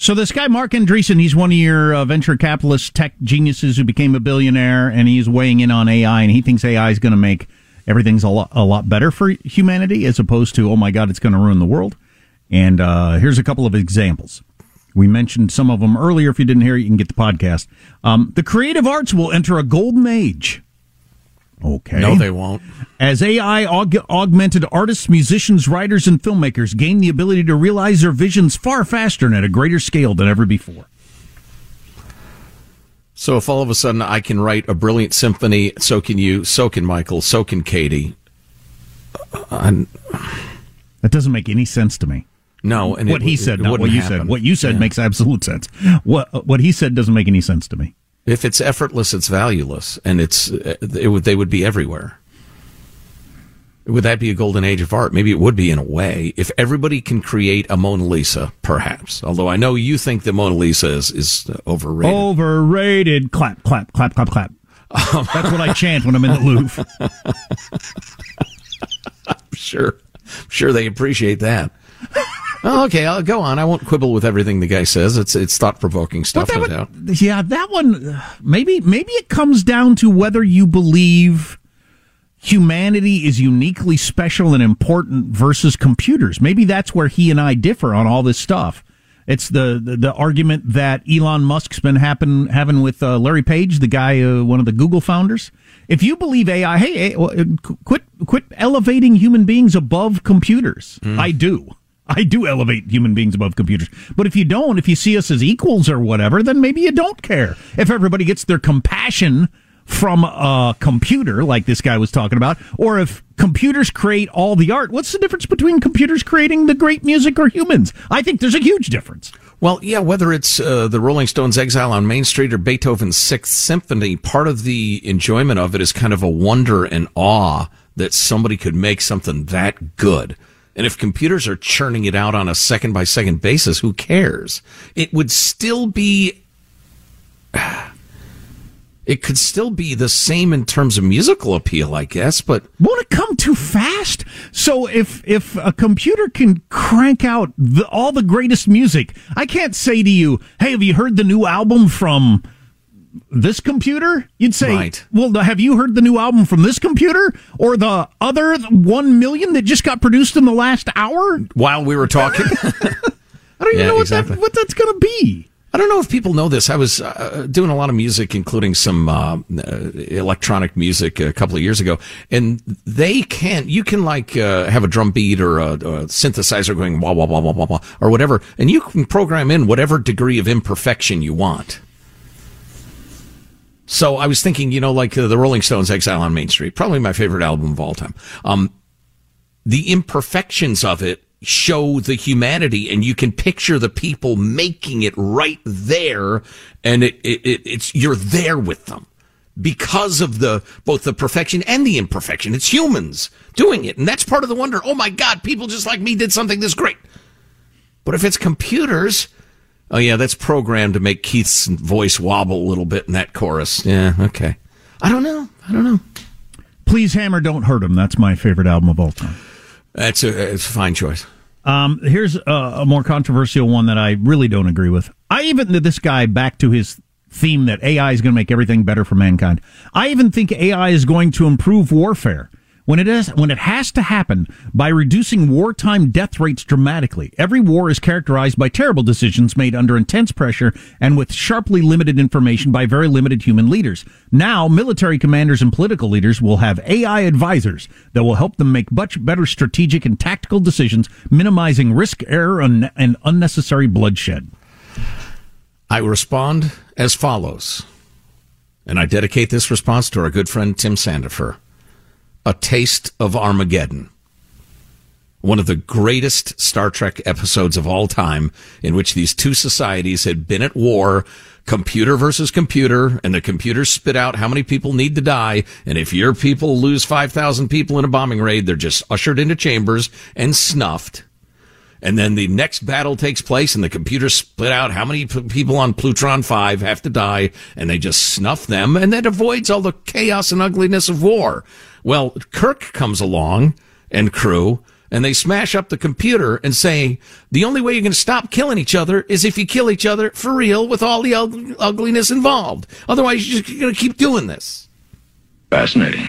So this guy Marc Andreessen, he's one of your uh, venture capitalist tech geniuses who became a billionaire, and he's weighing in on AI, and he thinks AI is going to make everything's a lot, a lot better for humanity as opposed to oh my god, it's going to ruin the world. And uh, here's a couple of examples. We mentioned some of them earlier. If you didn't hear you can get the podcast. Um, the creative arts will enter a golden age. Okay. No, they won't. As AI aug- augmented artists, musicians, writers, and filmmakers gain the ability to realize their visions far faster and at a greater scale than ever before. So if all of a sudden I can write a brilliant symphony, so can you, so can Michael, so can Katie. Uh, that doesn't make any sense to me. No, and what it, he said, not what you happen. said. What you said yeah. makes absolute sense. What what he said doesn't make any sense to me. If it's effortless, it's valueless, and it's it would they would be everywhere. Would that be a golden age of art? Maybe it would be in a way. If everybody can create a Mona Lisa, perhaps. Although I know you think the Mona Lisa is, is overrated. Overrated. Clap, clap, clap, clap, clap. Um, That's what I chant when I'm in the Louvre. I'm sure. I'm sure they appreciate that. Oh, okay, I'll go on. I won't quibble with everything the guy says. It's it's thought provoking stuff. That one, yeah, that one. Maybe maybe it comes down to whether you believe humanity is uniquely special and important versus computers. Maybe that's where he and I differ on all this stuff. It's the, the, the argument that Elon Musk's been happen, having with uh, Larry Page, the guy, uh, one of the Google founders. If you believe AI, hey, uh, quit quit elevating human beings above computers. Mm. I do. I do elevate human beings above computers. But if you don't, if you see us as equals or whatever, then maybe you don't care. If everybody gets their compassion from a computer, like this guy was talking about, or if computers create all the art, what's the difference between computers creating the great music or humans? I think there's a huge difference. Well, yeah, whether it's uh, the Rolling Stones' Exile on Main Street or Beethoven's Sixth Symphony, part of the enjoyment of it is kind of a wonder and awe that somebody could make something that good. And if computers are churning it out on a second by second basis, who cares? It would still be. It could still be the same in terms of musical appeal, I guess, but won't it come too fast? So if if a computer can crank out the, all the greatest music, I can't say to you, "Hey, have you heard the new album from?" This computer, you'd say, right. well, have you heard the new album from this computer or the other 1 million that just got produced in the last hour? While we were talking? I don't even yeah, know what, exactly. that, what that's going to be. I don't know if people know this. I was uh, doing a lot of music, including some uh, uh, electronic music a couple of years ago, and they can you can like uh, have a drum beat or a, a, synthesizer going wah wah wah wah wah wah or whatever, and you can program in whatever degree of imperfection you want. So I was thinking, you know, like uh, the Rolling Stones' "Exile on Main Street," probably my favorite album of all time. Um, the imperfections of it show the humanity and you can picture the people making it right there and it, it, it's you're there with them because of the both the perfection and the imperfection. It's humans doing it and that's part of the wonder. Oh my god people just like me did something this great. But if it's computers oh yeah that's programmed to make keith's voice wobble a little bit in that chorus. Yeah okay. I don't know. I don't know. Please hammer don't hurt him that's my favorite album of all time. That's a, it's a fine choice. Um, here's a, a, more controversial one that I really don't agree with. I even this guy back to his theme that AI is going to make everything better for mankind. I even think AI is going to improve warfare when it is when it has to happen by reducing wartime death rates dramatically. Every war is characterized by terrible decisions made under intense pressure and with sharply limited information by very limited human leaders. Now, military commanders and political leaders will have AI advisors that will help them make much better strategic and tactical decisions, minimizing risk, error, and, and unnecessary bloodshed. I respond as follows, and I dedicate this response to our good friend Tim Sandefur. A Taste of Armageddon. One of the greatest Star Trek episodes of all time, in which these two societies had been at war, computer versus computer, and the computer spit out how many people need to die. And if your people lose 5,000 people in a bombing raid, they're just ushered into chambers and snuffed. And then the next battle takes place and the computer split out how many p- people on Plutron 5 have to die and they just snuff them and that avoids all the chaos and ugliness of war. Well, Kirk comes along and crew and they smash up the computer and say the only way you're going to stop killing each other is if you kill each other for real with all the ugliness involved. Otherwise, you're just going to keep doing this. Fascinating.